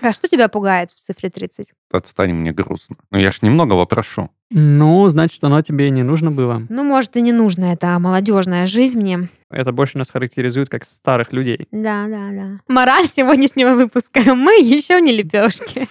А что тебя пугает в цифре 30? Отстань, мне грустно. Но я ж немного вопрошу. Ну, значит, оно тебе и не нужно было. Ну, может, и не нужно, это молодежная жизнь мне. Это больше нас характеризует как старых людей. Да, да, да. Мораль сегодняшнего выпуска. Мы еще не лепешки.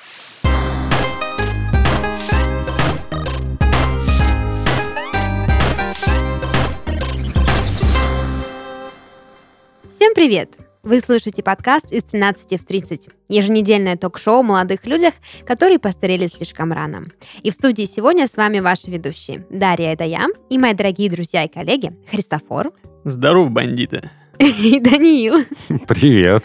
Всем привет! Вы слушаете подкаст из 13 в 30. Еженедельное ток-шоу о молодых людях, которые постарели слишком рано. И в студии сегодня с вами ваши ведущие. Дарья, это я, и мои дорогие друзья и коллеги Христофор Здоров, бандиты. и Даниил. Привет.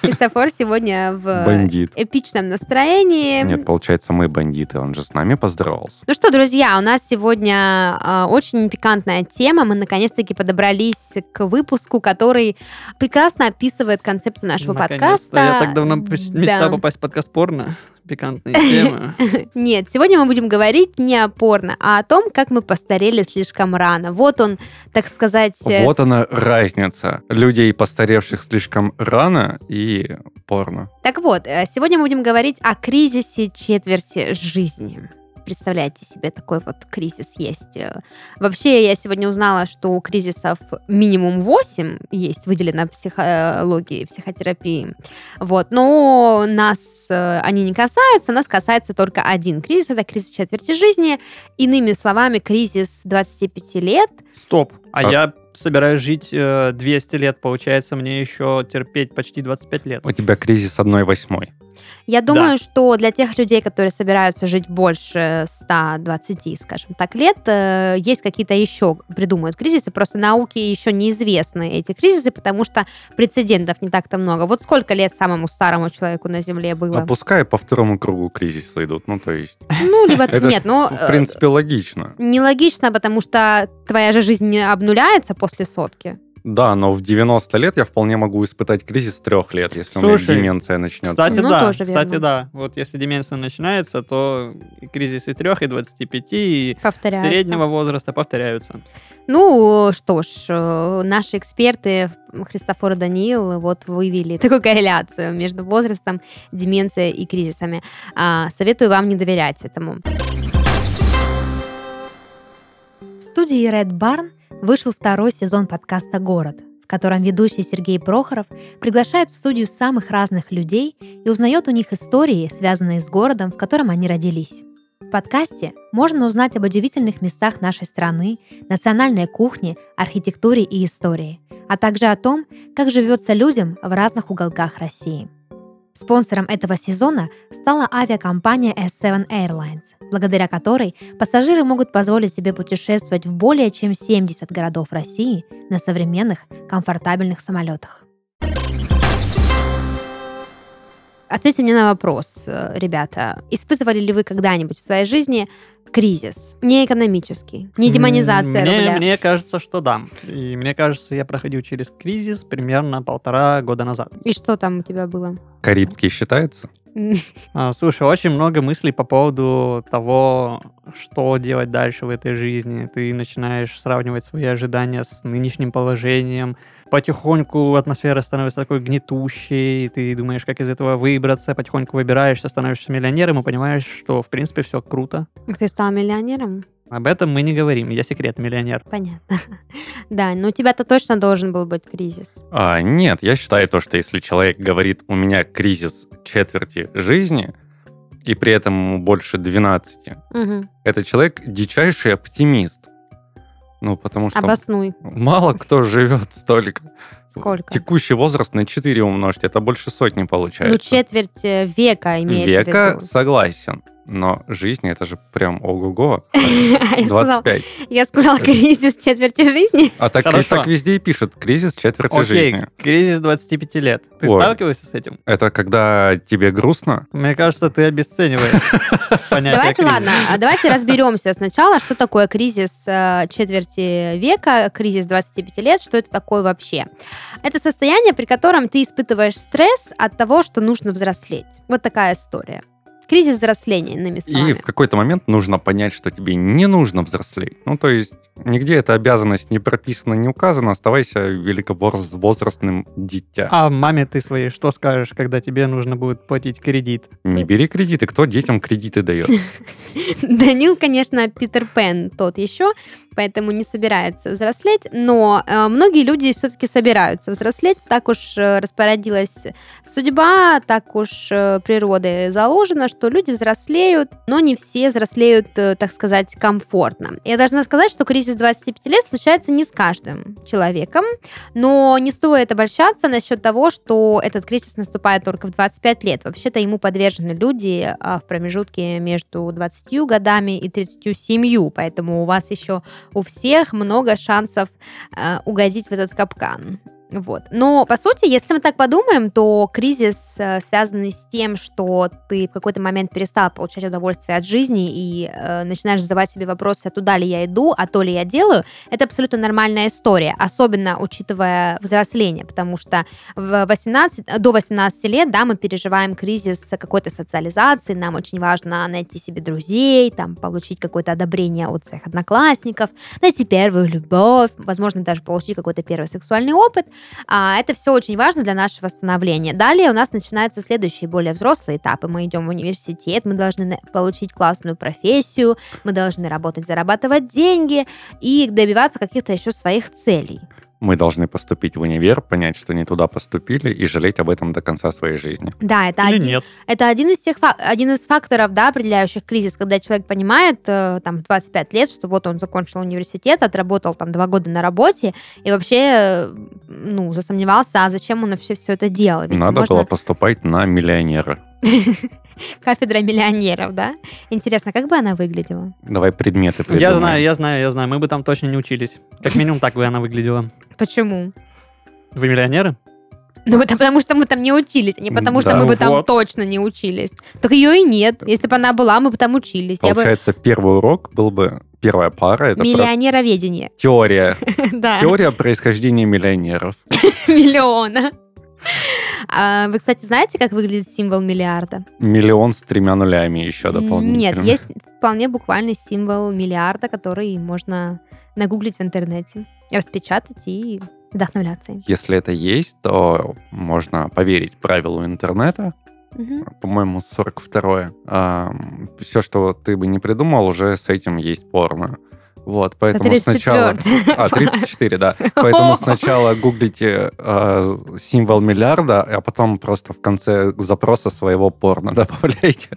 Христофор сегодня в Бандит. эпичном настроении. Нет, получается, мы бандиты. Он же с нами поздоровался. Ну что, друзья, у нас сегодня э, очень пикантная тема. Мы наконец-таки подобрались к выпуску, который прекрасно описывает концепцию нашего Наконец-то. подкаста. Я так давно мечтал Да. попасть в подкаст порно. Пикантные темы. Нет, сегодня мы будем говорить не о порно, а о том, как мы постарели слишком рано. Вот он, так сказать... э, Вот она разница. Людей, постаревших слишком рано, и порно. Так вот, э, сегодня мы будем говорить о кризисе четверти жизни. Представляете себе, такой вот кризис есть. Э, Вообще, я сегодня узнала, что у кризисов минимум 8 есть, выделено в психологии, психотерапии. Вот. Но нас э, они не касаются, нас касается только один кризис. Это кризис четверти жизни. Иными словами, кризис 25 лет. Стоп. А А- я собираюсь жить э, 200 лет. Получается, мне еще терпеть почти 25 лет. У тебя кризис одной восьмой. Я думаю, что для тех людей, которые собираются жить больше 120, скажем так, лет, э, есть какие-то еще придумают кризисы. Просто науке еще неизвестны эти кризисы, потому что прецедентов не так-то много. Вот сколько лет самому старому человеку на Земле было? А пускай по второму кругу кризисы идут. Ну, то есть, Ну, либо нет, ну... в принципе, логично. Нелогично, потому что твоя же жизнь не обнуляется после сотки. Да, но в 90 лет я вполне могу испытать кризис трех лет, если у Слушай, меня деменция начнется. Кстати, Ну, да. тоже Кстати, верно. да. Вот если деменция начинается, то и кризис и трех, и 25, и среднего возраста повторяются. Ну, что ж, э, наши эксперты, Христофор и Даниил, вот вывели такую корреляцию между возрастом, деменцией и кризисами. А, Советую вам не доверять этому. В студии Red Barn вышел второй сезон подкаста «Город», в котором ведущий Сергей Прохоров приглашает в студию самых разных людей и узнает у них истории, связанные с городом, в котором они родились. В подкасте можно узнать об удивительных местах нашей страны, национальной кухне, архитектуре и истории, а также о том, как живется людям в разных уголках России. Спонсором этого сезона стала авиакомпания S7 Airlines, благодаря которой пассажиры могут позволить себе путешествовать в более чем 70 городов России на современных, комфортабельных самолетах. Ответьте мне на вопрос, э, ребята. Испытывали ли вы когда-нибудь в своей жизни кризис? Не экономический, не демонизация мне, рубля. Мне кажется, что да. И мне кажется, я проходил через кризис примерно полтора года назад. И что там у тебя было? Карибский считается? А, Слушай, очень много мыслей по поводу того, что делать дальше в этой жизни. Ты начинаешь сравнивать свои ожидания с нынешним положением. Потихоньку атмосфера становится такой гнетущей, ты думаешь, как из этого выбраться, потихоньку выбираешься, становишься миллионером и понимаешь, что, в принципе, все круто. Ты стал миллионером? Об этом мы не говорим, я секретный миллионер. Понятно. Да, но у тебя-то точно должен был быть кризис. А, нет, я считаю то, что если человек говорит, у меня кризис четверти жизни, и при этом ему больше 12, Мгм. это человек дичайший оптимист. Ну, потому что Обоснуй. мало кто живет столько. Сколько? Текущий возраст на 4 умножьте, это больше сотни Ну, получается. четверть э, века имеется в Века виду. согласен, но жизнь это же прям ого-го. Я сказала- 25. Я сказала кризис четверти жизни. А так, так везде и пишут кризис четверти Окей, жизни. кризис 25 лет. Ты Ой. сталкиваешься с этим? Это когда тебе грустно? Мне кажется, ты обесцениваешь понятие Давайте, кризис. ладно, а давайте разберемся сначала, что такое кризис э, четверти века, кризис 25 лет, что это такое вообще. Это состояние, при котором ты испытываешь стресс от того, что нужно взрослеть. Вот такая история. Кризис взросления, иными И словами. в какой-то момент нужно понять, что тебе не нужно взрослеть. Ну, то есть нигде эта обязанность не прописана, не указана. Оставайся великовозрастным дитя. А маме ты своей что скажешь, когда тебе нужно будет платить кредит? Не бери кредиты. Кто детям кредиты дает? Данил, конечно, Питер Пен тот еще, поэтому не собирается взрослеть, но э, многие люди все-таки собираются взрослеть, так уж э, распорядилась судьба, так уж э, природой заложено, что люди взрослеют, но не все взрослеют, э, так сказать, комфортно. Я должна сказать, что кризис 25 лет случается не с каждым человеком, но не стоит обольщаться насчет того, что этот кризис наступает только в 25 лет. Вообще-то ему подвержены люди а, в промежутке между 20 годами и 37, поэтому у вас еще у всех много шансов э, угодить в этот капкан. Вот. Но, по сути, если мы так подумаем, то кризис, э, связанный с тем, что ты в какой-то момент перестал получать удовольствие от жизни и э, начинаешь задавать себе вопросы, а туда ли я иду, а то ли я делаю, это абсолютно нормальная история, особенно учитывая взросление, потому что в 18, до 18 лет, да, мы переживаем кризис какой-то социализации, нам очень важно найти себе друзей, там, получить какое-то одобрение от своих одноклассников, найти первую любовь, возможно, даже получить какой-то первый сексуальный опыт, а, это все очень важно для нашего становления. Далее у нас начинаются следующие более взрослые этапы. Мы идем в университет, мы должны получить классную профессию, мы должны работать, зарабатывать деньги и добиваться каких-то еще своих целей. Мы должны поступить в универ, понять, что не туда поступили, и жалеть об этом до конца своей жизни. Да, это Или один, нет? Это один из, тех, один из факторов, да, определяющих кризис, когда человек понимает, э, там, в 25 лет, что вот он закончил университет, отработал там два года на работе, и вообще, э, ну, засомневался, а зачем он вообще все это делал? Ведь Надо можно- было поступать на миллионера. Кафедра миллионеров, да? Интересно, как бы она выглядела? Давай предметы Я придумаем. знаю, я знаю, я знаю. Мы бы там точно не учились. Как минимум так бы она выглядела. Почему? Вы миллионеры? Ну, это потому что мы там не учились, а не потому что Да. мы Ну бы там вот. точно не учились. Так ее и нет. Если бы она была, мы бы там учились. Я бы... Получается, первый урок был бы первая пара. Это про Миллионероведение. теория. Да. Теория происхождения миллионеров. Миллиона. А Вы, кстати, знаете, как выглядит символ миллиарда? Миллион с тремя нулями еще дополнительно. Нет, есть вполне буквальный символ миллиарда, который можно нагуглить в интернете, распечатать и вдохновляться им. Если это есть, то можно поверить правилу интернета. Мгм. По-моему, 42-е. все, что ты бы не придумал, уже с этим есть порно. Вот, поэтому Это сначала... 34-й. А, 34, да. Поэтому сначала гуглите э, символ миллиарда, а потом просто в конце запроса своего порно добавляйте.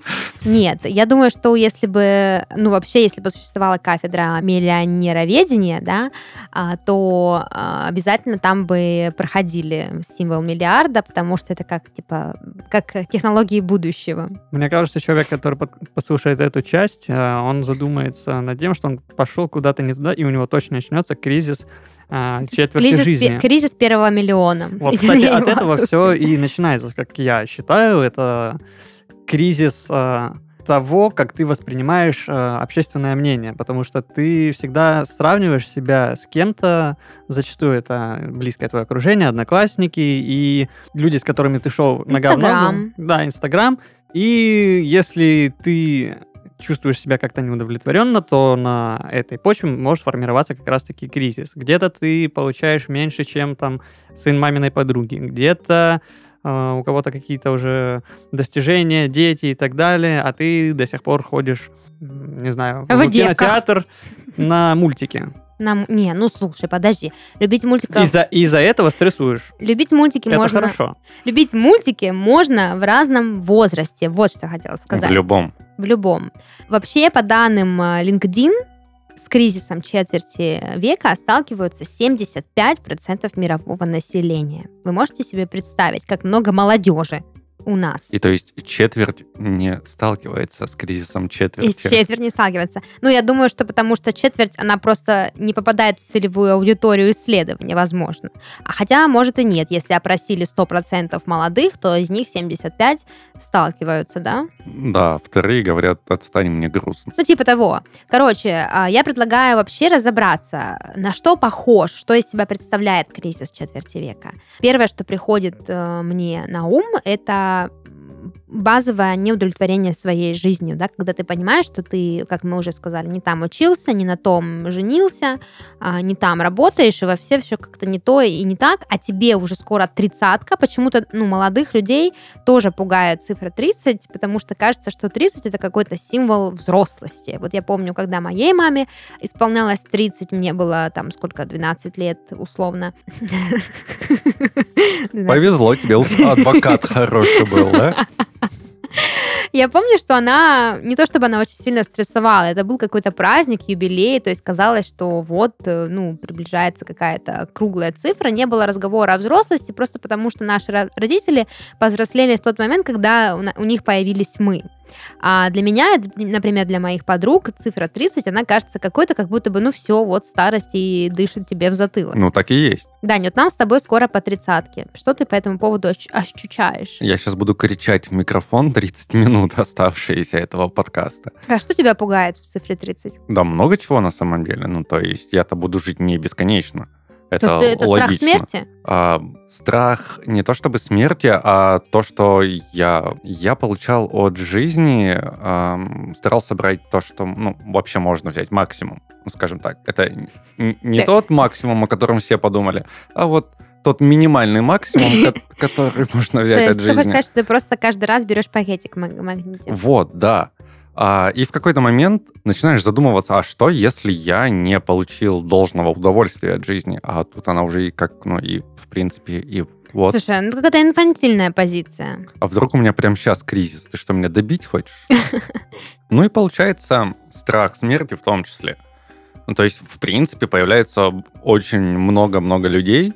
Нет, я думаю, что если бы, ну вообще, если бы существовала кафедра миллионероведения, да, а, то а, обязательно там бы проходили символ миллиарда, потому что это как, типа, как технологии будущего. Мне кажется, человек, который послушает эту часть, э, он задумается над тем, что он пошел куда-то не туда, и у него точно начнется кризис э, четверти Кризис, жизни. пе- кризис первого миллиона. Вот, кстати, от этого все и начинается, как я считаю, это кризис э, того, как ты воспринимаешь э, общественное мнение, потому что ты всегда сравниваешь себя с кем-то, зачастую это близкое твое окружение, одноклассники и люди, с которыми ты шел ногу. Инстаграм. Да, Инстаграм. И если ты чувствуешь себя как-то неудовлетворенно, то на этой почве может формироваться как раз-таки кризис. Где-то ты получаешь меньше, чем там сын маминой подруги, где-то э, у кого-то какие-то уже достижения, дети и так далее, а ты до сих пор ходишь, не знаю, В в кинотеатр на мультики. Нам... Не, ну слушай, подожди. Любить мультики, Из-за из-за этого стрессуешь. любить мультики Это можно... хорошо. Любить мультики можно в разном возрасте. Вот что я хотела сказать. В любом. в любом. Вообще, по данным э, LinkedIn, с кризисом четверти века сталкиваются 75% мирового населения. Вы можете себе представить, как много молодежи у нас? И то есть четверть не сталкивается с кризисом И четверти. четверть не сталкивается. Ну, я думаю, что потому что четверть, она просто не попадает в целевую аудиторию исследования, возможно. А хотя, может и нет. Если опросили 100% молодых, то из них 75 сталкиваются, да? Да, вторые говорят, отстань, мне грустно. Ну, типа того. Короче, а, я предлагаю вообще разобраться, на что похож, что из себя представляет кризис четверти века. Первое, что приходит э, мне на ум, это м, базовое неудовлетворение своей жизнью, да, когда ты понимаешь, что ты, как мы уже сказали, не там учился, не на том женился, а, не там работаешь, и во все все как-то не то и не так, а тебе уже скоро тридцатка, почему-то, ну, молодых людей тоже пугает цифра 30, потому что кажется, что 30 это какой-то символ взрослости. Вот я помню, когда моей маме исполнялось 30, мне было там сколько, 12 лет условно. Повезло тебе, адвокат хороший был, да? Я помню, что она, не то чтобы она очень сильно стрессовала, это был какой-то праздник, юбилей, то есть казалось, что вот, э, ну, приближается какая-то круглая цифра, не было разговора о взрослости, просто потому что наши родители повзрослели в тот момент, когда у них появились мы. А для меня, например, для моих подруг цифра 30, она кажется какой-то, как будто бы, ну все, вот старость и дышит тебе в затылок. Ну, так и есть. Да, вот нам с тобой скоро по тридцатке. Что ты по этому поводу ощущаешь? Я сейчас буду кричать в микрофон 30 минут оставшиеся этого подкаста. А что тебя пугает в цифре 30? Да, много чего на самом деле. Ну, то есть я-то буду жить не бесконечно. Это, то есть это логично. страх смерти? А, страх не то чтобы смерти, а то, что я, я получал от жизни, а, старался брать то, что ну, вообще можно взять, максимум, ну, скажем так. Это не так. тот максимум, о котором все подумали, а вот тот минимальный максимум, который можно взять от жизни. То есть, сказать, что ты просто каждый раз берешь пакетик магнитив? Вот, да. А, и в какой-то момент начинаешь задумываться, а что, если я не получил должного удовольствия от жизни? А тут она уже и как, ну, и в принципе, и вот. Слушай, ну какая-то инфантильная позиция. А вдруг у меня прямо сейчас кризис? Ты что, меня добить хочешь? Ну и получается страх смерти в том числе. Ну, то есть, в принципе, появляется очень много-много людей,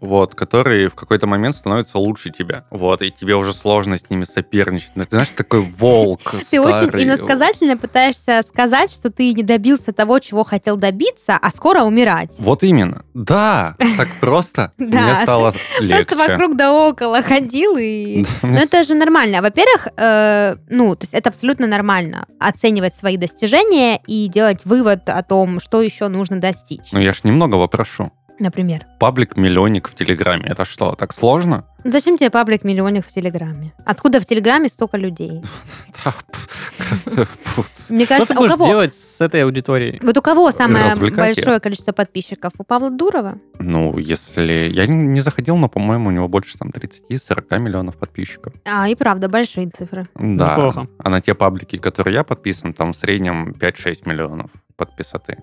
вот, которые в какой-то момент становятся лучше тебя. Вот, и тебе уже сложно с ними соперничать. Ты знаешь, такой волк Ты очень иносказательно пытаешься сказать, что ты не добился того, чего хотел добиться, а скоро умирать. Вот именно. Да, так просто. Мне стало легче. Просто вокруг да около ходил и... Ну, это же нормально. Во-первых, э, ну, то есть это абсолютно нормально оценивать свои достижения и делать вывод о том, что еще нужно достичь. Ну, я ж немного вопрошу. Например? Паблик-миллионник в Телеграме. Это что, так сложно? Зачем тебе паблик-миллионник в Телеграме? Откуда в Телеграме столько людей? Мне кажется, Что ты будешь делать с этой аудиторией? Вот у кого самое большое количество подписчиков? У Павла Дурова? Ну, если... Я не заходил, но, по-моему, у него больше там 30-40 миллионов подписчиков. А, и правда, большие цифры. Да. А на те паблики, которые я подписан, там в среднем 5-6 миллионов подписоты.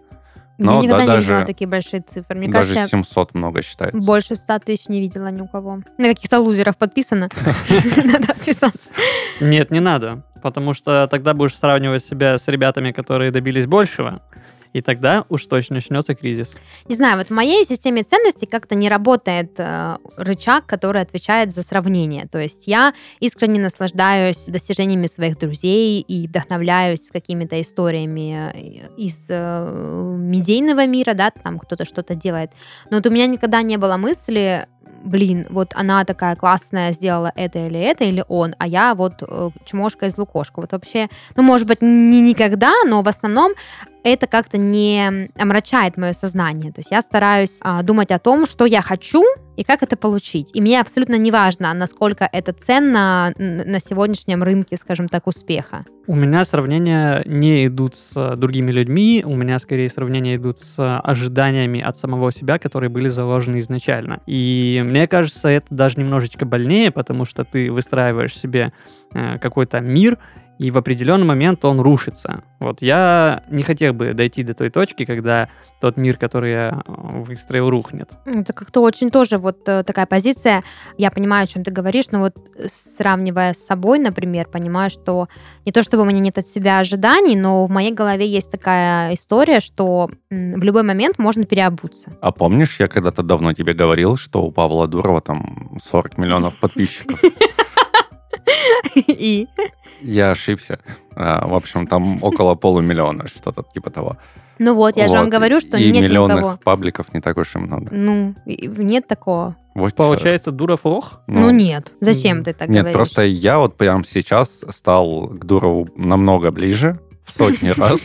Но, я никогда да, не видела такие большие цифры. Мне даже кажется, 700 много считается. Больше 100 тысяч не видела ни у кого. На каких-то лузеров подписано. Надо отписаться. Нет, не надо. Потому что тогда будешь сравнивать себя с ребятами, которые добились большего и тогда уж точно начнется кризис. Не знаю, вот в моей системе ценностей как-то не работает э, рычаг, который отвечает за сравнение. То есть я искренне наслаждаюсь достижениями своих друзей и вдохновляюсь какими-то историями э, из э, медийного мира, да, там кто-то что-то делает. Но вот у меня никогда не было мысли блин, вот она такая классная, сделала это или это, или он, а я вот э, чмошка из лукошка. Вот вообще, ну, может быть, не никогда, но в основном это как-то не омрачает мое сознание. То есть я стараюсь а, думать о том, что я хочу и как это получить. И мне абсолютно не важно, насколько это ценно на сегодняшнем рынке, скажем так, успеха. У меня сравнения не идут с другими людьми, у меня скорее сравнения идут с ожиданиями от самого себя, которые были заложены изначально. И мне кажется, это даже немножечко больнее, потому что ты выстраиваешь себе э, какой-то мир, и в определенный момент он рушится. Вот я не хотел бы дойти до той точки, когда тот мир, который я э, выстроил, рухнет. Это как-то очень тоже вот э, такая позиция. Я понимаю, о чем ты говоришь, но вот э, сравнивая с собой, например, понимаю, что не то чтобы у меня нет от себя ожиданий, но в моей голове есть такая история, что в любой момент можно переобуться. А помнишь, я когда-то давно тебе говорил, что у Павла Дурова там 40 миллионов подписчиков? И? Я ошибся. А, в общем, там около полумиллиона, что-то типа того. Ну вот, я вот. же вам говорю, что и нет миллионных никого. пабликов не так уж и много. Ну, нет такого. Вот Получается, что. Дуров лох? Ну, ну нет. Зачем ты так нет, говоришь? Нет, просто я вот прямо сейчас стал к Дурову намного ближе, в сотни раз,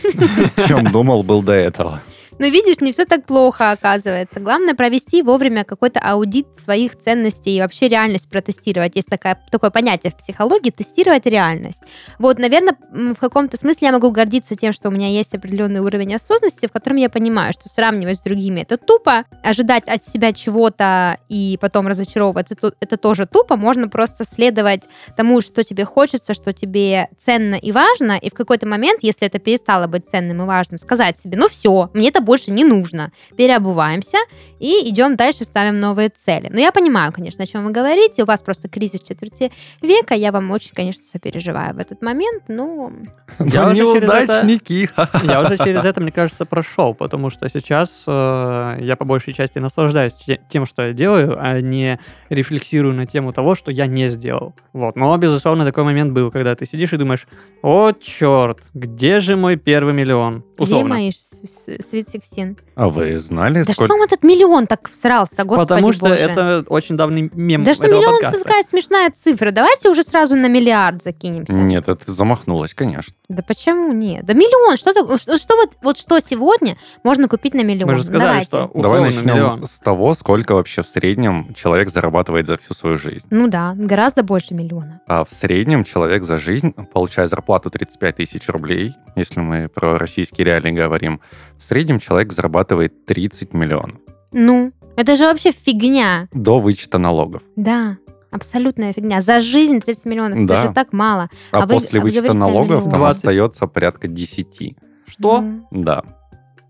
чем думал был до этого. Ну, видишь, не все так плохо оказывается. Главное провести вовремя какой-то аудит своих ценностей и вообще реальность протестировать. Есть такая, такое понятие в психологии – тестировать реальность. Вот, наверное, в каком-то смысле я могу гордиться тем, что у меня есть определенный уровень осознанности, в котором я понимаю, что сравнивать с другими – это тупо, ожидать от себя чего-то и потом разочаровываться – это тоже тупо. Можно просто следовать тому, что тебе хочется, что тебе ценно и важно, и в какой-то момент, если это перестало быть ценным и важным, сказать себе, ну все, мне это больше не нужно. Переобуваемся и идем дальше, ставим новые цели. Но я понимаю, конечно, о чем вы говорите. У вас просто кризис четверти века. Я вам очень, конечно, сопереживаю в этот момент. Но... Я уже неудачники. Это, я уже через это, мне кажется, прошел, потому что сейчас э, я по большей части наслаждаюсь тем, что я делаю, а не рефлексирую на тему того, что я не сделал. Вот. Но, безусловно, такой момент был, когда ты сидишь и думаешь, о, черт, где же мой первый миллион? Условно. Где мои Sweet Sixteen? А вы знали? Да сколько... что вам этот миллион так всрался, господи Потому что боже. это очень давний мем Да что миллион это такая смешная цифра. Давайте уже сразу на миллиард закинемся. Нет, это замахнулась, конечно. Да почему нет? Да миллион, что, что, что вот, вот что сегодня можно купить на миллион? Мы же сказали, Давайте. что Давай начнем миллион. с того, сколько вообще в среднем человек зарабатывает за всю свою жизнь. Ну да, гораздо больше миллиона. А в среднем человек за жизнь, получая зарплату 35 тысяч рублей, если мы про российские реалии говорим, в среднем человек зарабатывает 30 миллионов. Ну, это же вообще фигня. До вычета налогов. Да. Абсолютная фигня. За жизнь 30 миллионов, да. это же так мало. А, а после вы, вычета налогов там 20. остается порядка 10. Что? Mm. Да.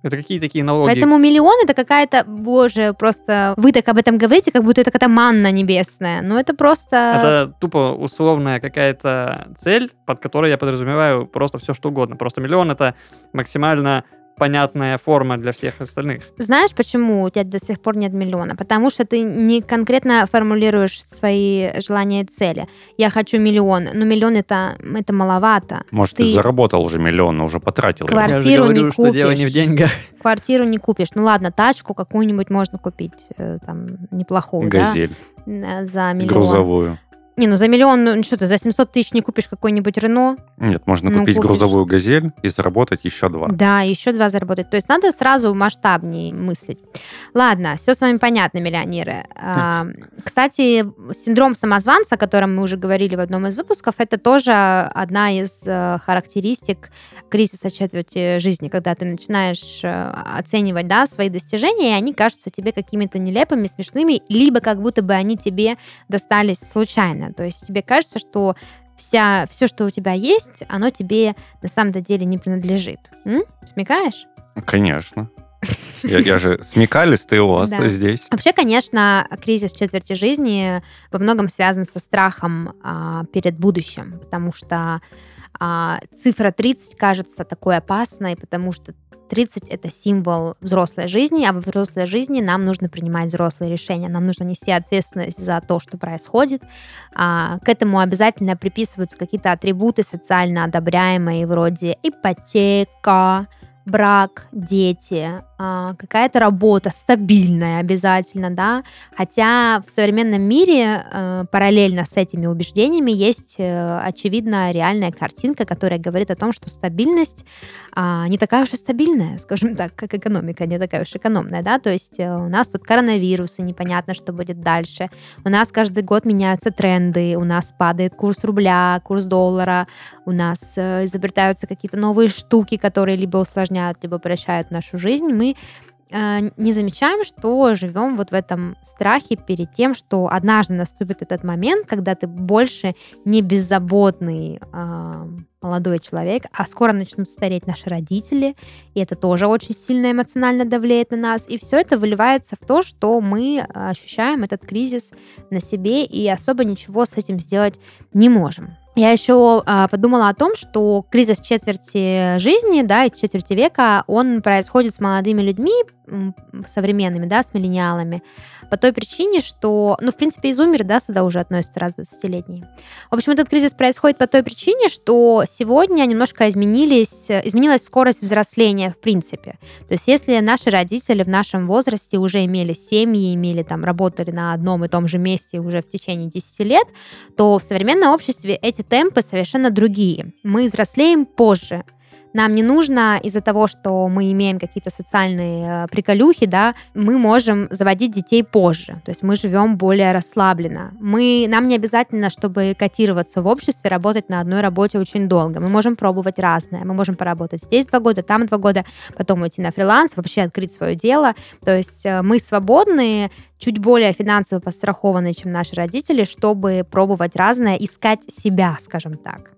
Это какие такие налоги? Поэтому миллион это какая-то, боже, просто вы так об этом говорите, как будто это какая-то манна небесная. Но это просто... Это тупо условная какая-то цель, под которой я подразумеваю просто все что угодно. Просто миллион это максимально понятная форма для всех остальных. Знаешь, почему у тебя до сих пор нет миллиона? Потому что ты не конкретно формулируешь свои желания и цели. Я хочу миллион, но миллион это, это маловато. Может, ты, ты заработал уже миллион, но уже потратил. Квартиру Я же говорю, не что купишь. дело не в деньгах. Квартиру не купишь. Ну ладно, тачку какую-нибудь можно купить, э, там, неплохую, Газель. да? За миллион. Грузовую. Не, ну за миллион, ну что ты, за 700 тысяч не купишь какой-нибудь Рено? Нет, можно ну, купить купишь. грузовую «Газель» и заработать еще два. Да, еще два заработать. То есть надо сразу масштабнее мыслить. Ладно, все с вами понятно, миллионеры. А, кстати, синдром самозванца, о котором мы уже говорили в одном из выпусков, это тоже одна из э, характеристик кризиса четверти жизни, когда ты начинаешь э, оценивать да, свои достижения, и они кажутся тебе какими-то нелепыми, смешными, либо как будто бы они тебе достались случайно. То есть тебе кажется, что вся, все, что у тебя есть, оно тебе на самом деле не принадлежит. М? Смекаешь? Конечно. Я, я же смекалистый у вас да. здесь. Вообще, конечно, кризис четверти жизни во многом связан со страхом а, перед будущим, потому что а, цифра 30 кажется такой опасной, потому что 30 — это символ взрослой жизни, а в взрослой жизни нам нужно принимать взрослые решения, нам нужно нести ответственность за то, что происходит. А, к этому обязательно приписываются какие-то атрибуты социально одобряемые, вроде ипотека, брак, дети, какая-то работа стабильная обязательно, да, хотя в современном мире э, параллельно с этими убеждениями есть, э, очевидно, реальная картинка, которая говорит о том, что стабильность а, не такая уж и стабильная, скажем так, как экономика не такая уж экономная, да, то есть э, у нас тут коронавирус, и непонятно, что будет дальше, у нас каждый год меняются тренды, у нас падает курс рубля, курс доллара, у нас изобретаются какие-то новые штуки, которые либо усложняют, либо упрощают нашу жизнь, мы Э, не замечаем, что живем вот в этом страхе перед тем, что однажды наступит этот момент, когда ты больше не беззаботный э, молодой человек, а скоро начнут стареть наши родители, и это тоже очень сильно эмоционально давляет на нас, и все это выливается в то, что мы ощущаем этот кризис на себе и особо ничего с этим сделать не можем. Я еще а, подумала о том, что кризис четверти жизни, да, и четверти века, он происходит с молодыми людьми, современными, да, с миллениалами, по той причине, что, ну, в принципе, изумеры, да, сюда уже относятся раз 20-летние. В общем, этот кризис происходит по той причине, что сегодня немножко изменились, изменилась скорость взросления в принципе. То есть если наши родители в нашем возрасте уже имели семьи, имели там, работали на одном и том же месте уже в течение 10 лет, то в современном обществе эти темпы совершенно другие. Мы взрослеем позже, нам не нужно из-за того, что мы имеем какие-то социальные э, приколюхи, да, мы можем заводить детей позже. То есть мы живем более расслабленно. Мы, нам не обязательно, чтобы котироваться в обществе, работать на одной работе очень долго. Мы можем пробовать разное. Мы можем поработать здесь два года, там два года, потом уйти на фриланс, вообще открыть свое дело. То есть э, мы свободные, чуть более финансово пострахованные, чем наши родители, чтобы пробовать разное, искать себя, скажем так.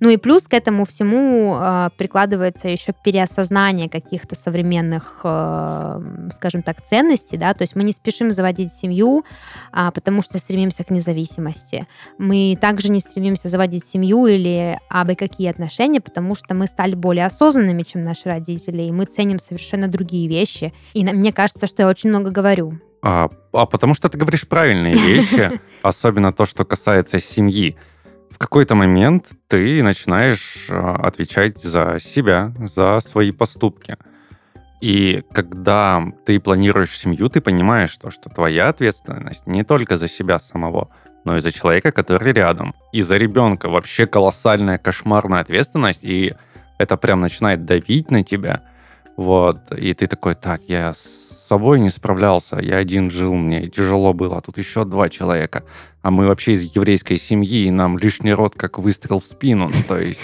Ну и плюс к этому всему э, прикладывается еще переосознание каких-то современных, э, скажем так, ценностей, да, то есть мы не спешим заводить семью, э, потому что стремимся к независимости. Мы также не стремимся заводить семью или абы какие отношения, потому что мы стали более осознанными, чем наши родители, и мы ценим совершенно другие вещи. И мне кажется, что я очень много говорю. А, а потому что ты говоришь правильные вещи, особенно то, что касается семьи в какой-то момент ты начинаешь а, отвечать за себя, за свои поступки. И когда ты планируешь семью, ты понимаешь, что, что твоя ответственность не только за себя самого, но и за человека, который рядом. И за ребенка вообще колоссальная, кошмарная ответственность, и это прям начинает давить на тебя. Вот. И ты такой, так, я собой не справлялся. Я один жил, мне тяжело было. А тут еще два человека. А мы вообще из еврейской семьи, и нам лишний род как выстрел в спину. Ну, то есть...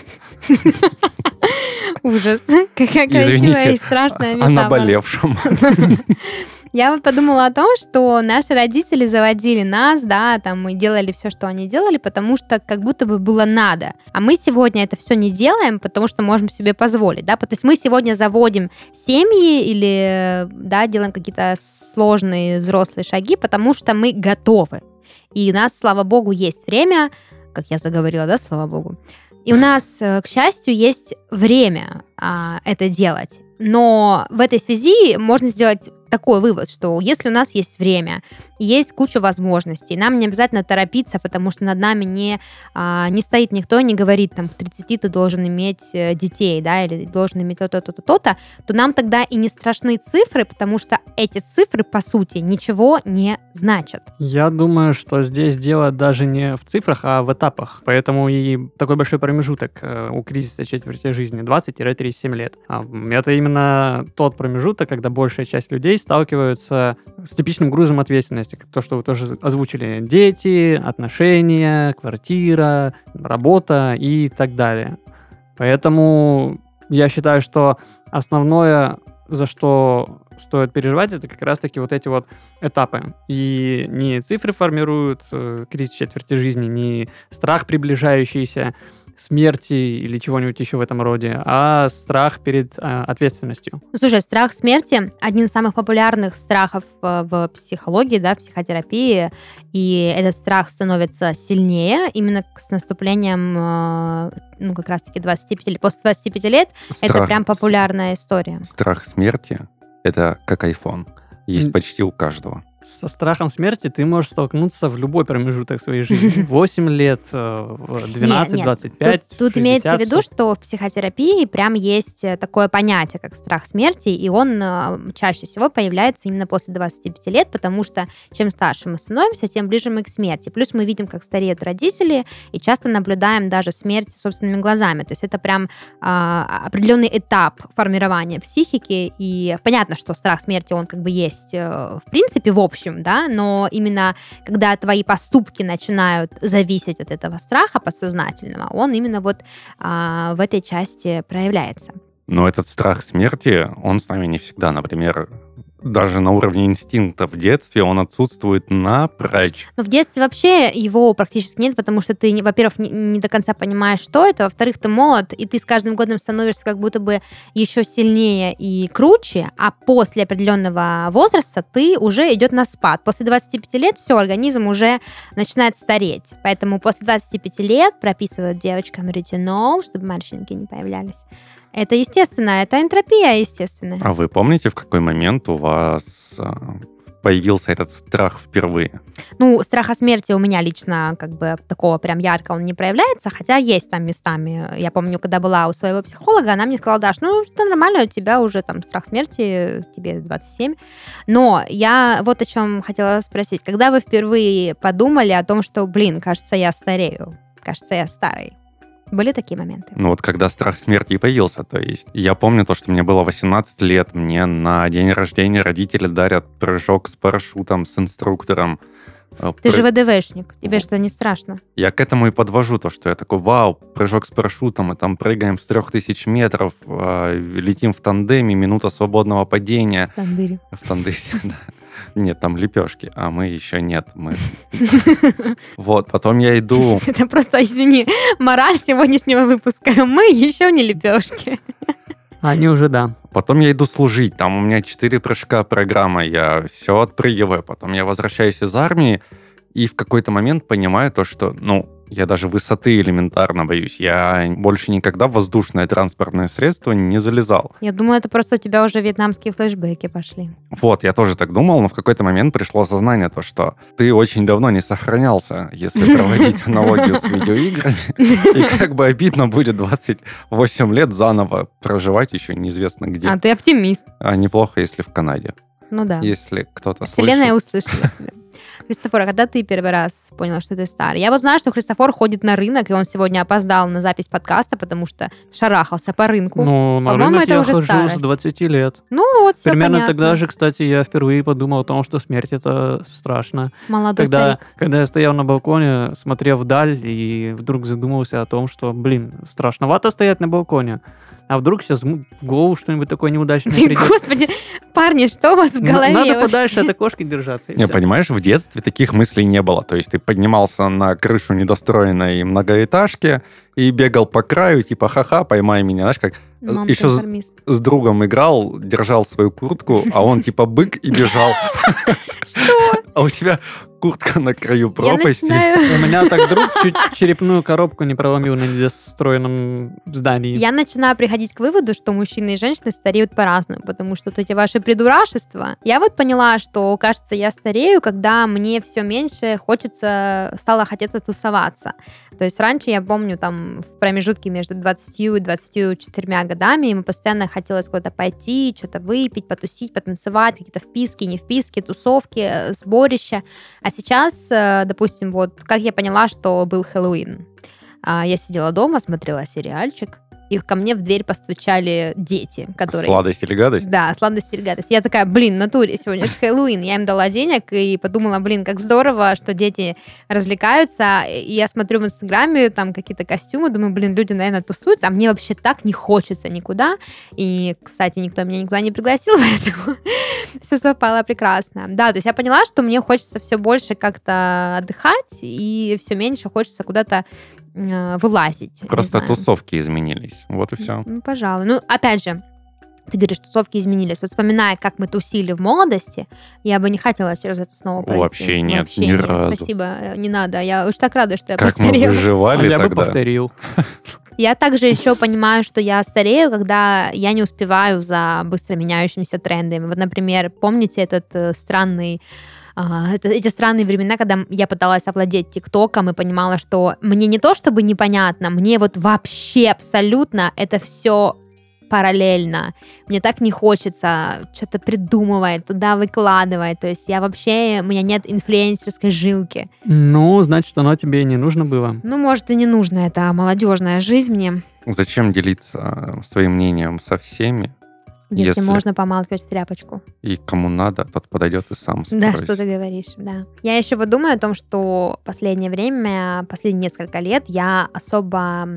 Ужас. Какая красивая и страшная метафора. О наболевшем. Я вот подумала о том, что наши родители заводили нас, да, там мы делали все, что они делали, потому что как будто бы было надо. А мы сегодня это все не делаем, потому что можем себе позволить, да. То есть мы сегодня заводим семьи или, да, делаем какие-то сложные взрослые шаги, потому что мы готовы. И у нас, слава богу, есть время, как я заговорила, да, слава богу. И у нас, э, к счастью, есть время а, это делать. Но в этой связи можно сделать такой вывод, что если у нас есть время, есть куча возможностей, нам не обязательно торопиться, потому что над нами не, а, не стоит никто, не говорит, там, к 30 ты должен иметь э, детей, да, или должен иметь то-то, то-то, то-то, то нам тогда и не страшны цифры, потому что эти цифры, по сути, ничего не значат. Я думаю, что здесь дело даже не в цифрах, а в этапах. Поэтому и такой большой промежуток э, у кризиса четверти жизни 20-37 лет. А, это именно тот промежуток, когда большая часть людей сталкиваются с типичным грузом ответственности. То, что вы тоже озвучили. Дети, отношения, квартира, работа и так далее. Поэтому я считаю, что основное, за что стоит переживать, это как раз-таки вот эти вот этапы. И не цифры формируют э, кризис четверти жизни, не страх приближающийся, смерти или чего-нибудь еще в этом роде, а страх перед э, ответственностью. Слушай, страх смерти один из самых популярных страхов в, в психологии, да, в психотерапии, и этот страх становится сильнее именно с наступлением, э, ну, как раз-таки 25 лет, после 25 лет, страх, это прям популярная история. Страх смерти — это как iPhone, есть почти у каждого со страхом смерти ты можешь столкнуться в любой промежуток своей жизни. 8 лет, 12, нет, 25, Тут, тут имеется в виду, что в психотерапии прям есть э, такое понятие, как страх смерти, и он э, чаще всего появляется именно после 25 лет, потому что чем старше мы становимся, тем ближе мы к смерти. Плюс мы видим, как стареют родители, и часто наблюдаем даже смерть собственными глазами. То есть это прям э, определенный этап формирования психики, и понятно, что страх смерти, он как бы есть э, в принципе в общем, да, но именно когда твои поступки начинают зависеть от этого страха подсознательного, он именно вот а, в этой части проявляется. Но этот страх смерти, он с нами не всегда. Например, даже на уровне инстинкта в детстве он отсутствует напрочь. Но в детстве вообще его практически нет, потому что ты, во-первых, не, не до конца понимаешь, что это, во-вторых, ты молод, и ты с каждым годом становишься как будто бы еще сильнее и круче, а после определенного возраста ты уже идет на спад. После 25 лет все, организм уже начинает стареть. Поэтому после 25 лет прописывают девочкам ретинол, чтобы морщинки не появлялись. Это естественно, это энтропия естественная. А вы помните, в какой момент у вас а, появился этот страх впервые? Ну, страх о смерти у меня лично как бы такого прям ярко он не проявляется, хотя есть там местами. Я помню, когда была у своего психолога, она мне сказала, Даш, ну, это нормально, у тебя уже там страх смерти, тебе 27. Но я вот о чем хотела спросить. Когда вы впервые подумали о том, что, блин, кажется, я старею, кажется, я старый? Были такие моменты? Ну вот когда страх смерти и появился, то есть я помню то, что мне было 18 лет, мне на день рождения родители дарят прыжок с парашютом, с инструктором. Э, Ты пры- же ВДВшник, тебе что, не страшно? Я к этому и подвожу, то, что я такой, вау, прыжок с парашютом, мы там прыгаем с 3000 метров, э, летим в тандеме, минута свободного падения. Тандыре. В тандыре, да. Нет, там лепешки, а мы еще нет. Мы... Вот, потом я иду, Это просто, извини, мораль сегодняшнего выпуска. Мы еще не лепешки. Они уже, да. потом я иду служить, там у меня 4 прыжка программа, я все отпрыгиваю, потом я возвращаюсь из армии, и в какой-то момент понимаю то, что, ну, я даже высоты элементарно боюсь. Я больше никогда в воздушное транспортное средство не залезал. Я думаю, это просто у тебя уже вьетнамские флешбеки пошли. Вот, я тоже так думал, но в какой-то момент пришло осознание то, что ты очень давно не сохранялся, если проводить аналогию с видеоиграми. И как бы обидно будет 28 лет заново проживать еще неизвестно где. А ты оптимист. А неплохо, если в Канаде. Ну да. Если кто-то Вселенная услышала тебя. Христофор, а когда ты первый раз понял, что ты старый? Я вот знаю, что Христофор ходит на рынок, и он сегодня опоздал на запись подкаста, потому что шарахался по рынку. Ну, Ну, на По-моему, рынок это я уже хожу старость. с 20 лет. вот, все Примерно понятно. тогда же, кстати, я впервые подумал о том, что смерть это страшно. Молодой Когда, старик. когда я стоял на балконе, смотрел вдаль и вдруг задумался о том, что, блин, страшновато стоять на балконе. А вдруг сейчас в голову что-нибудь такое неудачное придет. Господи, парни, что у вас в Ну, голове? Надо вообще? подальше от окошки держаться. и Не, всё. понимаешь, в детстве таких мыслей не было. То есть ты поднимался на крышу недостроенной многоэтажки и бегал по краю, типа, ха-ха, поймай меня. Знаешь, как еще с, с другом играл, держал свою куртку, а он типа бык и бежал. Что? А у тебя куртка на краю пропасти. У меня так друг чуть черепную коробку не проломил на недостроенном здании. Я начинаю приходить к выводу, что мужчины и женщины стареют по-разному, потому что вот эти ваши придурашества. Я вот поняла, что, кажется, я старею, когда мне все меньше хочется, стало хотеться тусоваться. То есть раньше, я помню, там в промежутке между 20 и 24 годами ему постоянно хотелось куда-то пойти, что-то выпить, потусить, потанцевать, какие-то вписки, не вписки, тусовки, э, сборища. А сейчас, э, допустим, вот как я поняла, что был Хэллоуин. А, Я сидела дома, смотрела сериальчик, и ко мне в дверь постучали дети, которые... Сладость или гадость? Да, сладость или гадость. Я такая, блин, натуре, сегодня же Хэллоуин. Я им дала денег и подумала, блин, как здорово, что дети развлекаются. И я смотрю в Инстаграме, там какие-то костюмы, думаю, блин, люди, наверное, тусуются, а мне вообще так не хочется никуда. И, кстати, никто меня никуда не пригласил, поэтому все совпало прекрасно. Да, то есть я поняла, что мне хочется все больше как-то отдыхать, и все меньше хочется куда-то э, вылазить. Просто тусовки изменились. Вот и все. Ну, пожалуй. Ну, опять же, ты говоришь, тусовки изменились. Вот вспоминая, как мы тусили в молодости, я бы не хотела через это снова пройти. Вообще нет, Вообще ни нет. разу. Спасибо, э, не надо. Я уж так рада, что я Как мы постарела. А выживали я бы тогда. повторил. Я также еще понимаю, что я старею, когда я не успеваю за быстро меняющимися трендами. Вот, например, помните этот э, странный а, это, эти странные времена, когда я пыталась овладеть ТикТоком и понимала, что мне не то чтобы непонятно, мне вот вообще абсолютно это все параллельно. Мне так не хочется что-то придумывать, туда выкладывать. То есть я вообще, у меня нет инфлюенсерской жилки. Ну, значит, оно тебе и не нужно было. Ну, может, и не нужно это молодежная жизнь мне, Зачем делиться своим мнением со всеми? Если, Если- можно помалкивать в тряпочку. И кому надо, тот подойдет и сам Да, спросит. что ты говоришь, да. Я еще вот думаю о том, что последнее время, последние несколько лет я особо,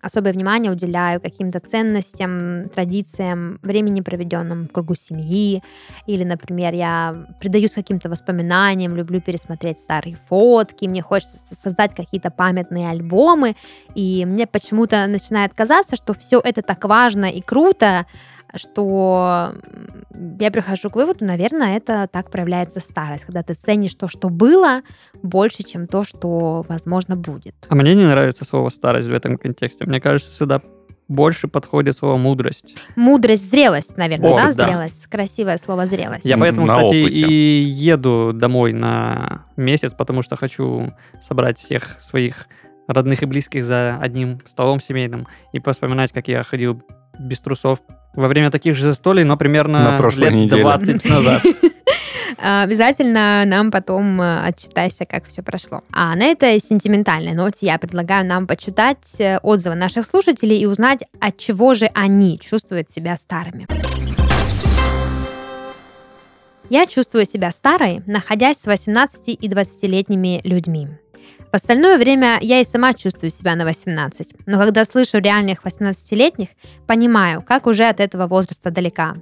особое внимание уделяю каким-то ценностям, традициям, времени, проведенным в кругу семьи. Или, например, я предаюсь каким-то воспоминаниям, люблю пересмотреть старые фотки, мне хочется со- создать какие-то памятные альбомы. И мне почему-то начинает казаться, что все это так важно и круто, что я прихожу к выводу, наверное, это так проявляется старость, когда ты ценишь то, что было, больше, чем то, что, возможно, будет. А мне не нравится слово старость в этом контексте. Мне кажется, сюда больше подходит слово мудрость. Мудрость, зрелость, наверное, О, да? да. Зрелость. Красивое слово зрелость. Я поэтому, на кстати, опыте. и еду домой на месяц, потому что хочу собрать всех своих родных и близких за одним столом семейным и поспоминать, как я ходил без трусов во время таких же застолий, но примерно На прошлой лет неделе. 20 назад. А, Обязательно нам потом э, отчитайся, как все прошло. А на этой сентиментальной ноте я предлагаю нам почитать э, отзывы наших слушателей и узнать, от чего же они чувствуют себя старыми. Я чувствую себя старой, находясь с 18 и 20-летними людьми. В остальное время я и сама чувствую себя на 18, но когда слышу реальных 18-летних, понимаю, как уже от этого возраста далека.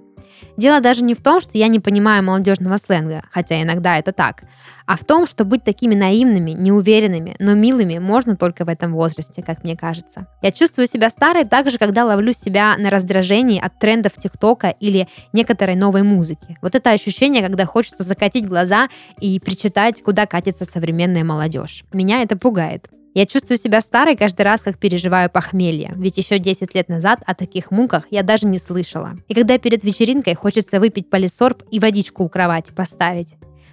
Дело даже не в том, что я не понимаю молодежного сленга, хотя иногда это так, а в том, что быть такими наивными, неуверенными, но милыми можно только в этом возрасте, как мне кажется. Я чувствую себя старой также, когда ловлю себя на раздражении от трендов ТикТока или некоторой новой музыки. Вот это ощущение, когда хочется закатить глаза и причитать, куда катится современная молодежь. Меня это пугает. Я чувствую себя старой каждый раз, как переживаю похмелье, ведь еще 10 лет назад о таких муках я даже не слышала. И когда перед вечеринкой хочется выпить полисорб и водичку у кровати поставить.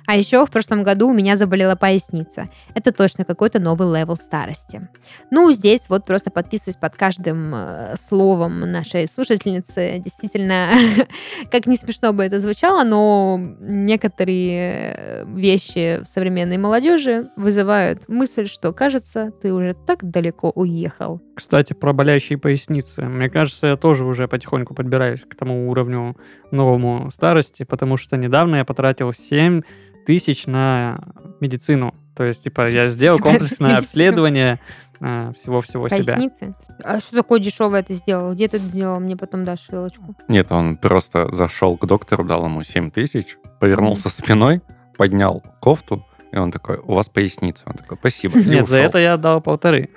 А еще в прошлом году у меня заболела поясница. Это точно какой-то новый level старости. Ну, здесь вот просто подписываюсь под каждым э, словом нашей слушательницы. Действительно, как не смешно бы это звучало, но некоторые э, вещи современной молодежи вызывают мысль, что, кажется, ты уже так далеко уехал. Кстати, про болящие поясницы. Мне кажется, я тоже уже потихоньку подбираюсь к тому уровню новому старости, потому что недавно я потратил 7 тысяч на медицину. То есть, типа, я сделал комплексное обследование э, всего-всего себя. Поясницы? А что такое дешевое ты сделал? Где ты это сделал? Мне потом дашь ссылочку. Нет, он просто зашел к доктору, дал ему 7 тысяч, повернулся спиной, поднял кофту, и он такой, у вас поясница. Он такой, спасибо. Нет, за это я отдал полторы.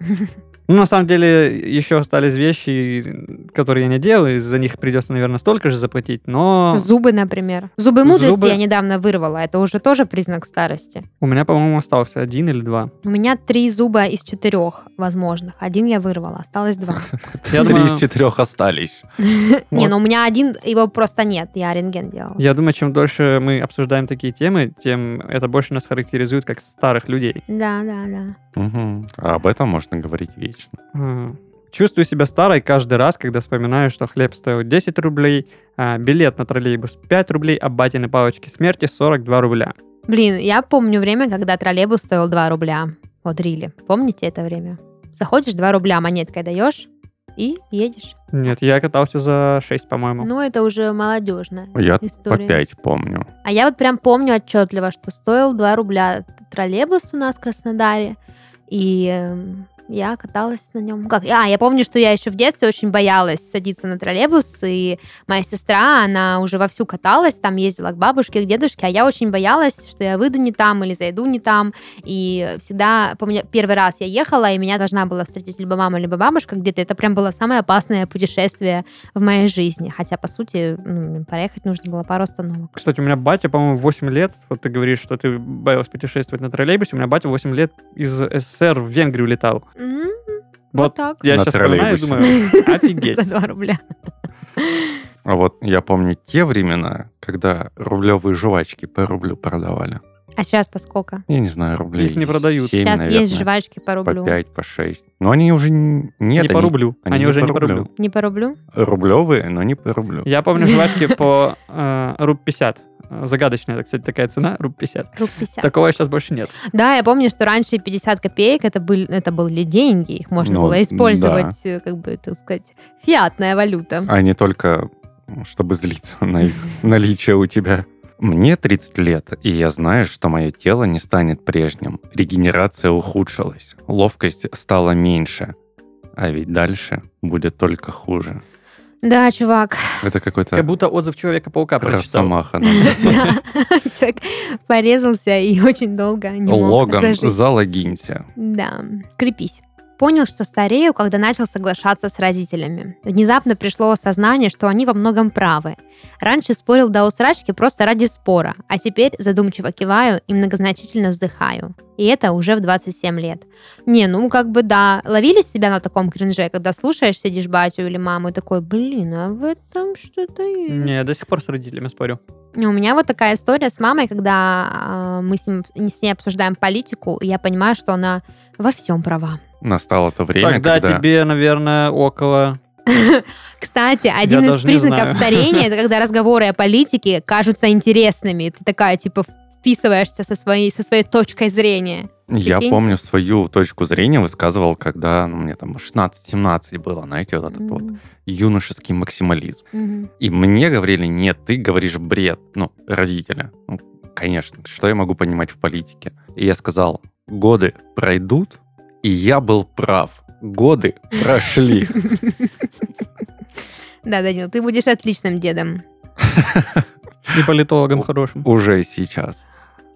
Ну, на самом деле, еще остались вещи, которые я не делаю, и за них придется, наверное, столько же заплатить, но Зубы, например. Зубы мудрости Зубы- я недавно вырвала. Это уже тоже признак старости. у меня, по-моему, остался один или два. У меня три зуба из четырех возможных. Один я вырвала, осталось два. Я Три из четырех остались. Не, ну у меня один, его просто нет. Я рентген делала. я думаю, чем дольше мы обсуждаем такие темы, тем это больше нас характеризует как старых людей. Да, да, да. А об этом можно говорить вечно. А, Чувствую себя старой каждый раз, когда вспоминаю, что хлеб стоил 10 рублей, а билет на троллейбус 5 рублей, а батины палочки смерти 42 рубля. Блин, я помню время, когда троллейбус стоил 2 рубля. Вот Рили. Помните это время? Заходишь, 2 рубля монеткой даешь и едешь. Нет, я катался за 6, по-моему. Ну, это уже молодежная Я по история. 5 помню. А я вот прям помню отчетливо, что стоил 2 рубля троллейбус у нас в Краснодаре. И эм, я каталась на нем. Как? А, я помню, что я еще в детстве очень боялась садиться на троллейбус, и моя сестра, она уже вовсю каталась, там ездила к бабушке, к дедушке, а я очень боялась, что я выйду не там или зайду не там. И всегда, помню, первый раз я ехала, и меня должна была встретить либо мама, либо бабушка где-то. Это прям было самое опасное путешествие в моей жизни. Хотя, по сути, ну, проехать нужно было пару остановок. Кстати, у меня батя, по-моему, в 8 лет, вот ты говоришь, что ты боялась путешествовать на троллейбусе, у меня батя в 8 лет из СССР в Венгрию летал. Вот Вот так. Я На сейчас вспоминаю и думаю, офигеть. За 2 рубля. А вот я помню те времена, когда рублевые жвачки по рублю продавали. А сейчас по сколько? Я не знаю, рублей Их не продают. 7, сейчас наверное, есть жвачки по по рублю. 5, по 6. Но они уже нет. Не по они рублю. они Они уже по не по рублю. рублю. Не по рублю? Рублевые, но не по рублю. Я помню жвачки по э, руб 50. Э, Загадочная, кстати, такая цена, руб 50. Руб 50. Такого сейчас больше нет. Да, я помню, что раньше 50 копеек это, были, это были деньги, их можно Ну, было использовать, э, как бы, так сказать, фиатная валюта. А не только, чтобы злиться на их наличие у тебя. Мне 30 лет, и я знаю, что мое тело не станет прежним. Регенерация ухудшилась, ловкость стала меньше. А ведь дальше будет только хуже. Да, чувак. Это какой-то Как будто отзыв Человека-паука прочитал. росомаха. да. Человек порезался и очень долго не мог Логан, залогинься. Да, крепись. Понял, что старею, когда начал соглашаться с родителями. Внезапно пришло осознание, что они во многом правы. Раньше спорил до усрачки просто ради спора, а теперь задумчиво киваю и многозначительно вздыхаю. И это уже в 27 лет. Не, ну как бы да, ловили себя на таком кринже, когда слушаешь, сидишь батю или маму и такой, блин, а в этом что-то есть. Не, я до сих пор с родителями спорю. У меня вот такая история с мамой, когда а, мы с, ним, с ней обсуждаем политику, и я понимаю, что она во всем права. Настало то время, Тогда когда... тебе, наверное, около Кстати, один из признаков старения это когда разговоры о политике кажутся интересными. Ты такая, типа, вписываешься со своей, со своей точкой зрения. Я Прикиньте. помню свою точку зрения высказывал, когда ну, мне там 16-17 было, знаете, вот этот вот Мгм. юношеский максимализм. Мгм. И мне говорили, нет, ты говоришь бред. Ну, родители. Ну, конечно, что я могу понимать в политике? И я сказал, годы пройдут, и я был прав. Годы прошли. Да, Данил, ты будешь отличным дедом. И политологом хорошим. Уже сейчас.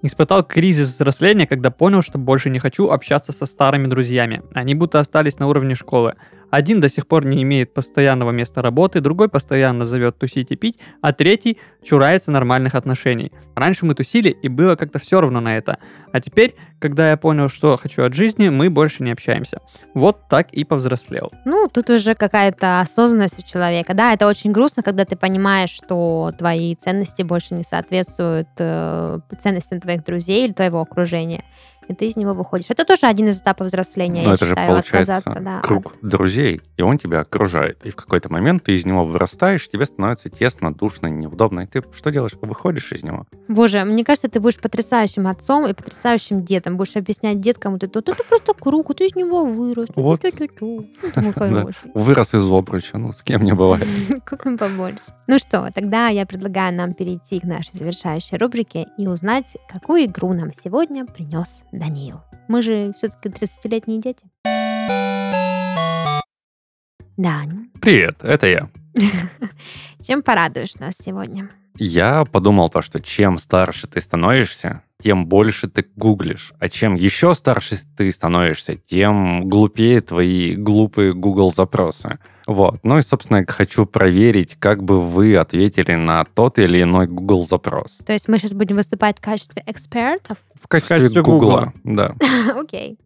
Испытал кризис взросления, когда понял, что больше не хочу общаться со старыми друзьями. Они будто остались на уровне школы. Один до сих пор не имеет постоянного места работы, другой постоянно зовет тусить и пить, а третий чурается нормальных отношений. Раньше мы тусили, и было как-то все равно на это. А теперь, когда я понял, что хочу от жизни, мы больше не общаемся. Вот так и повзрослел. Ну, тут уже какая-то осознанность у человека. Да, это очень грустно, когда ты понимаешь, что твои ценности больше не соответствуют э, ценностям твоих друзей или твоего окружения. И ты из него выходишь. Это тоже один из этапов взросления, Но я это же считаю, получается отказаться. Да, круг друзей, и он тебя окружает. И в какой-то момент ты из него вырастаешь, тебе становится тесно, душно, неудобно. И ты что делаешь? Выходишь из него. от- Боже, мне кажется, ты будешь потрясающим отцом и потрясающим дедом. Будешь объяснять деткам, вот это, это просто круг, ты из него вырос. Вот. Ну, ты Да. Вырос из обруча. Ну, с кем не бывает. Купим побольше. Ну что, тогда я предлагаю нам перейти к нашей завершающей рубрике и узнать, какую игру нам сегодня принес Даниил. Мы же все-таки 30-летние дети. Дань, Привет, это я. чем порадуешь нас сегодня? Я подумал то, что чем старше ты становишься, тем больше ты гуглишь. А чем еще старше ты становишься, тем глупее твои глупые Google запросы. Вот. Ну и, собственно, я хочу проверить, как бы вы ответили на тот или иной Google запрос. То есть мы сейчас будем выступать в качестве экспертов? В качестве, качестве Гугла. Да. Окей.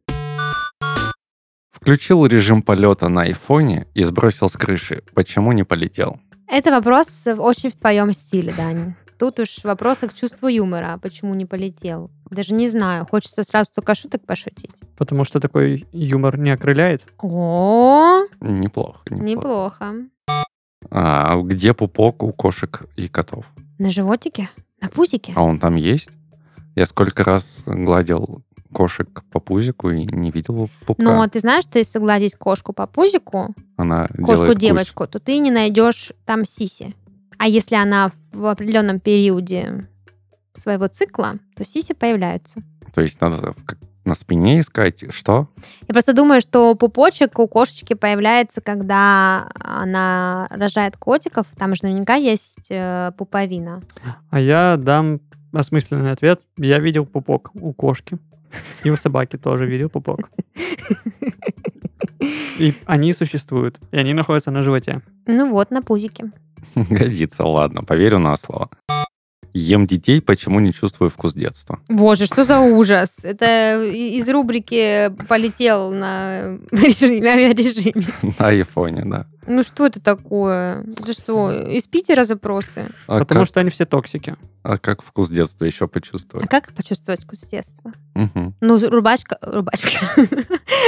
Включил режим полета на айфоне и сбросил с крыши. Почему не полетел? Это вопрос очень в твоем стиле, Дань. Тут уж вопросы к чувству юмора. Почему не полетел? Даже не знаю. Хочется сразу только шуток пошутить. Потому что такой юмор не окрыляет. О, Неплохо. Неплохо. неплохо. А где пупок у кошек и котов? На животике? На пузике? А он там есть? Я сколько раз гладил кошек по пузику и не видел пупка. Но ты знаешь, что если гладить кошку по пузику, Она делает кошку-девочку, то ты не найдешь там сиси. А если она в определенном периоде своего цикла, то сиси появляются. То есть надо на спине искать. Что? Я просто думаю, что пупочек у кошечки появляется, когда она рожает котиков. Там же наверняка есть э, пуповина. А я дам осмысленный ответ. Я видел пупок у кошки. И у собаки тоже видел пупок. И они существуют. И они находятся на животе. Ну вот, на пузике. Годится, ладно, поверю на слово. Ем детей, почему не чувствую вкус детства? Боже, что за ужас! Это из рубрики полетел на режиме. На айфоне, да. Ну что это такое? Это что, из Питера запросы? А, Потому как, что они все токсики. а как вкус детства еще А почувствовать? как почувствовать вкус детства? Мгм. Ну, рубашка... Рубашка.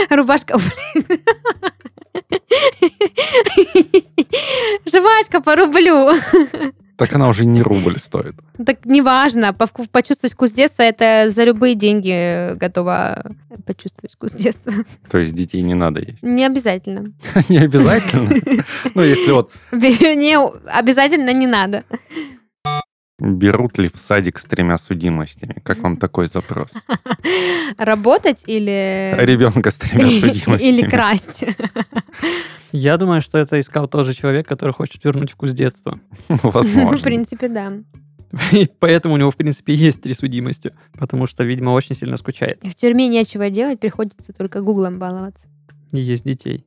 Рубашка, блин. Жвачка по рублю. Так она уже не рубль стоит. Так неважно, по вку- почувствовать вкус детства, это за любые деньги готова почувствовать вкус детства. То есть детей не надо есть. Не обязательно. Не обязательно. Ну, если вот Не обязательно не надо. берут ли в садик с тремя судимостями? Как вам такой запрос? Работать или... Ребенка с тремя судимостями. Или красть. Я думаю, что это искал тот же человек, который хочет вернуть вкус детства. Ну, В Возможно. принципе, да. И поэтому у него, в принципе, есть три судимости. Потому что, видимо, очень сильно скучает. В тюрьме нечего делать, приходится только гуглом баловаться. И есть детей.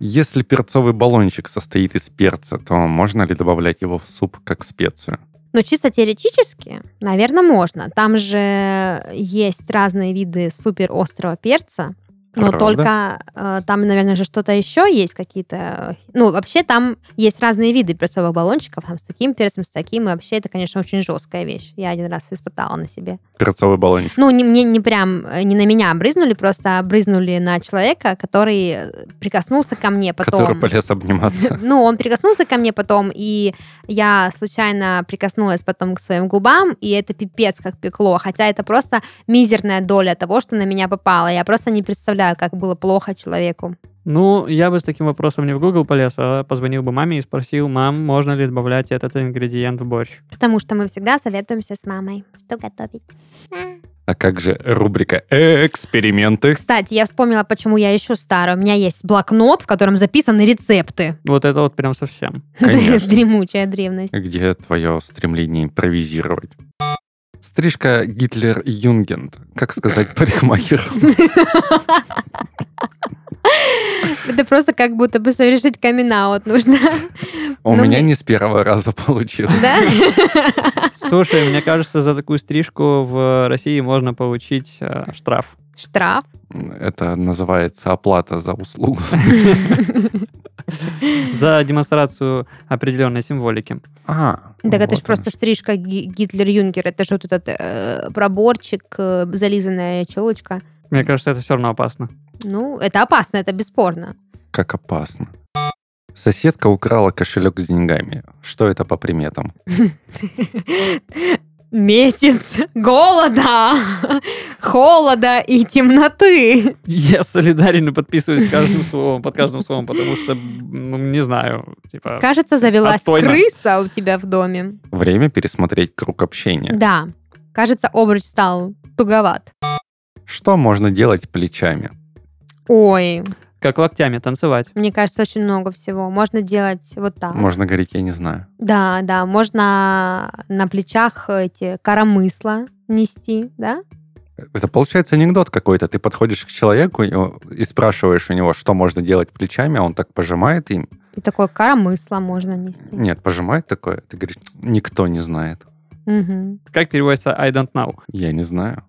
Если перцовый баллончик состоит из перца, то можно ли добавлять его в суп как специю? Но чисто теоретически, наверное, можно. Там же есть разные виды супер острого перца. Но Правда? только э, там, наверное, же что-то еще есть какие-то... Ну, вообще там есть разные виды перцовых баллончиков, там с таким перцем, с таким, и вообще это, конечно, очень жесткая вещь. Я один раз испытала на себе. Перцовый баллончик. Ну, не, мне не прям, э, не на меня брызнули, просто брызнули на человека, который прикоснулся ко мне потом. Который полез обниматься. Ну, он прикоснулся ко мне потом, и я случайно прикоснулась потом к своим губам, и это пипец как пекло, хотя это просто мизерная доля того, что на меня попало. Я просто не представляю, как было плохо человеку. Ну, я бы с таким вопросом не в Google полез, а позвонил бы маме и спросил, мам, можно ли добавлять этот ингредиент в борщ? Потому что мы всегда советуемся с мамой, что готовить. А как же рубрика «Эксперименты»? Кстати, я вспомнила, почему я ищу старую. У меня есть блокнот, в котором записаны рецепты. Вот это вот прям совсем. Конечно. Дремучая древность. Где твое стремление импровизировать? Стрижка Гитлер-Юнгенд. Как сказать парикмахер? Это просто как будто бы совершить камин нужно. У Ну, меня мне- не с первого раза получилось. Да? Слушай, мне кажется, за такую стрижку в России можно получить э, штраф. Штраф. Это называется оплата за услугу. За демонстрацию определенной символики. А, Так это же просто стрижка Ги- Гитлер-Юнкер. Это же вот этот э, проборчик, э, зализанная челочка. Мне кажется, это все равно опасно. Ну, это опасно, это бесспорно. Как опасно. Соседка украла кошелек с деньгами. Что это по приметам? Месяц голода, холода и темноты. Я солидарен и подписываюсь каждым словом, под каждым словом, потому что, ну, не знаю, типа... Кажется, завелась Отстойно. крыса у тебя в доме. Время пересмотреть круг общения. Да. Кажется, обруч стал туговат. Что можно делать плечами? Ой, Как локтями танцевать. мне кажется, очень много всего. Можно делать вот так. Можно говорить, я не знаю. Да, да, можно на плечах эти коромысла нести, да? Это получается анекдот какой-то. Ты подходишь к человеку и, спрашиваешь у него, что можно делать плечами, а он так пожимает им. И такое коромысло можно нести. Нет, пожимает такое. Ты говоришь, никто не знает. Мгм. Как переводится I don't know? Я не знаю.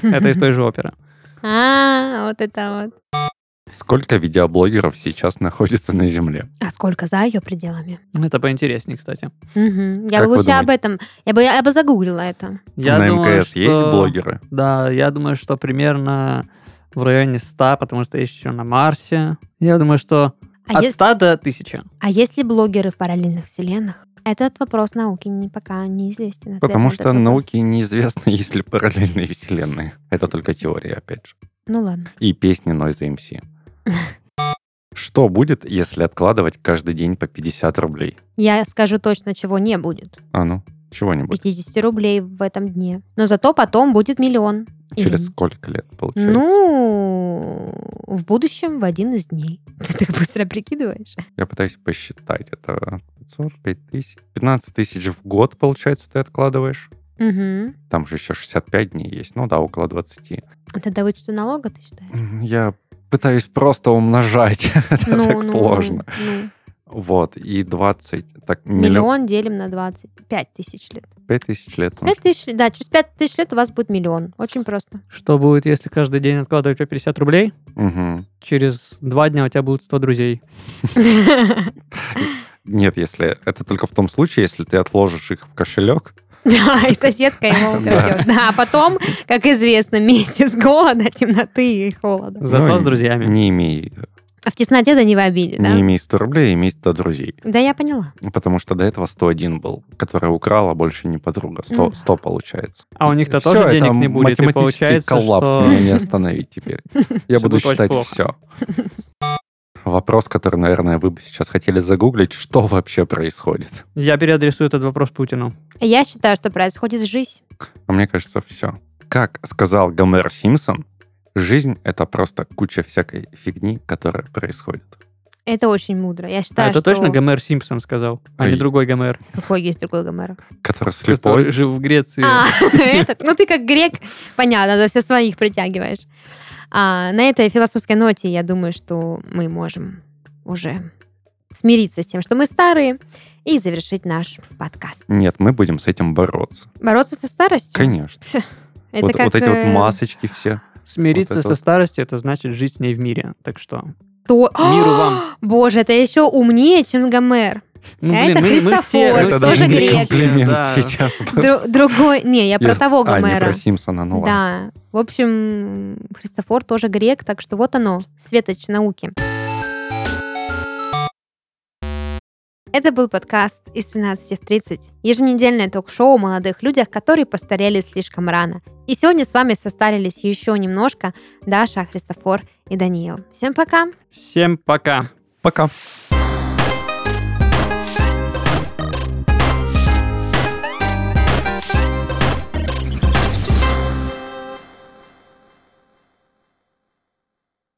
Это из той же оперы. А, вот это вот. Сколько видеоблогеров сейчас находится на Земле? А сколько за ее пределами? Это поинтереснее, кстати. Мгм. Я Как бы лучше об этом, я бы, я бы загуглила это. Я на думаю, МКС есть что- блогеры? Да, я думаю, что примерно в районе 100, потому что есть еще на Марсе. Я думаю, что А, от ес- 100 до 1000. а есть ли блогеры в параллельных вселенных? Этот вопрос науки не, пока неизвестен. ответ Потому что науке неизвестно, есть ли параллельные вселенные. Это только теория, опять же. Ну ладно. И песни Noise MC. Что будет, если откладывать каждый день по 50 рублей? Я скажу точно, чего не будет. А ну, чего-нибудь. 50 рублей в этом дне. Но зато потом будет миллион. Или- Через сколько лет, получается? Ну, в будущем в один из дней. Ты так быстро прикидываешь? Я пытаюсь посчитать. Это 500, 5000, 15 тысяч в год, получается, ты откладываешь. Угу. Там же еще 65 дней есть. Ну да, около 20. Это до вычета налога, ты считаешь? Я пытаюсь просто умножать. Это Ну, так ну, сложно. ну. Вот, и 20, так, миллион, Миллион делим на 20. 5 тысяч лет. 5 тысяч лет. 5 тысяч, да, через 5 тысяч лет у вас будет миллион. Очень просто. Что будет, если каждый день откладывать по 50 рублей? Мгм. Через два дня у тебя будет 100 друзей. Нет, если это только в том случае, если ты отложишь их в кошелек. Да, и соседка его украдет. Да, а потом, как известно, месяц голода, темноты и холода. Зато Ну, с друзьями. Не имей, А в тесноте да не в обиде, да? не имей 100 рублей, имей 100 друзей. Да, я поняла. Потому что до этого 101 был, который украл, а больше не подруга. 100, Мгм. 100 получается. А у них-то тоже это денег не будет. И получается, коллапс что... меня не остановить теперь. Я буду считать все. Вопрос, который, наверное, вы бы сейчас хотели загуглить, что вообще происходит. Я переадресую этот вопрос Путину. Я считаю, что происходит жизнь. А мне кажется, все. Как сказал Гомер Симпсон, жизнь — это просто куча всякой фигни, которая происходит. Это очень мудро. Я А считаю, это что... точно Гомер Симпсон сказал, а не Ой. другой Гомер, Какой есть другой Гомер? Который который слепой. жил в Греции. А, этот. Ну, ты как грек, понятно, ты все своих притягиваешь. А, на этой философской ноте я думаю, что мы можем уже смириться с тем, что мы старые, и завершить наш подкаст. Нет, мы будем с этим бороться. Бороться со старостью? Конечно. Это вот, как, вот эти вот э, масочки все. Смириться Вот со вот. старостью, это значит жить с ней в мире. Так что, То... Миру вам. Боже, это еще умнее, чем Гомер. ну, Это мы, Христофор, все, мы Это Это тоже даже не грек. комплимент Да. сейчас. Дру- другой... Не, я про того А, не Гомера. про Симпсона, ну ладно. Да. В общем, Христофор тоже грек, так что вот оно, светоч науки. Это был подкаст из 12 в 30, еженедельное ток-шоу о молодых людях, которые постарели слишком рано. И сегодня с вами состарились еще немножко Даша, Христофор и Даниил. Всем пока! Всем пока. Пока.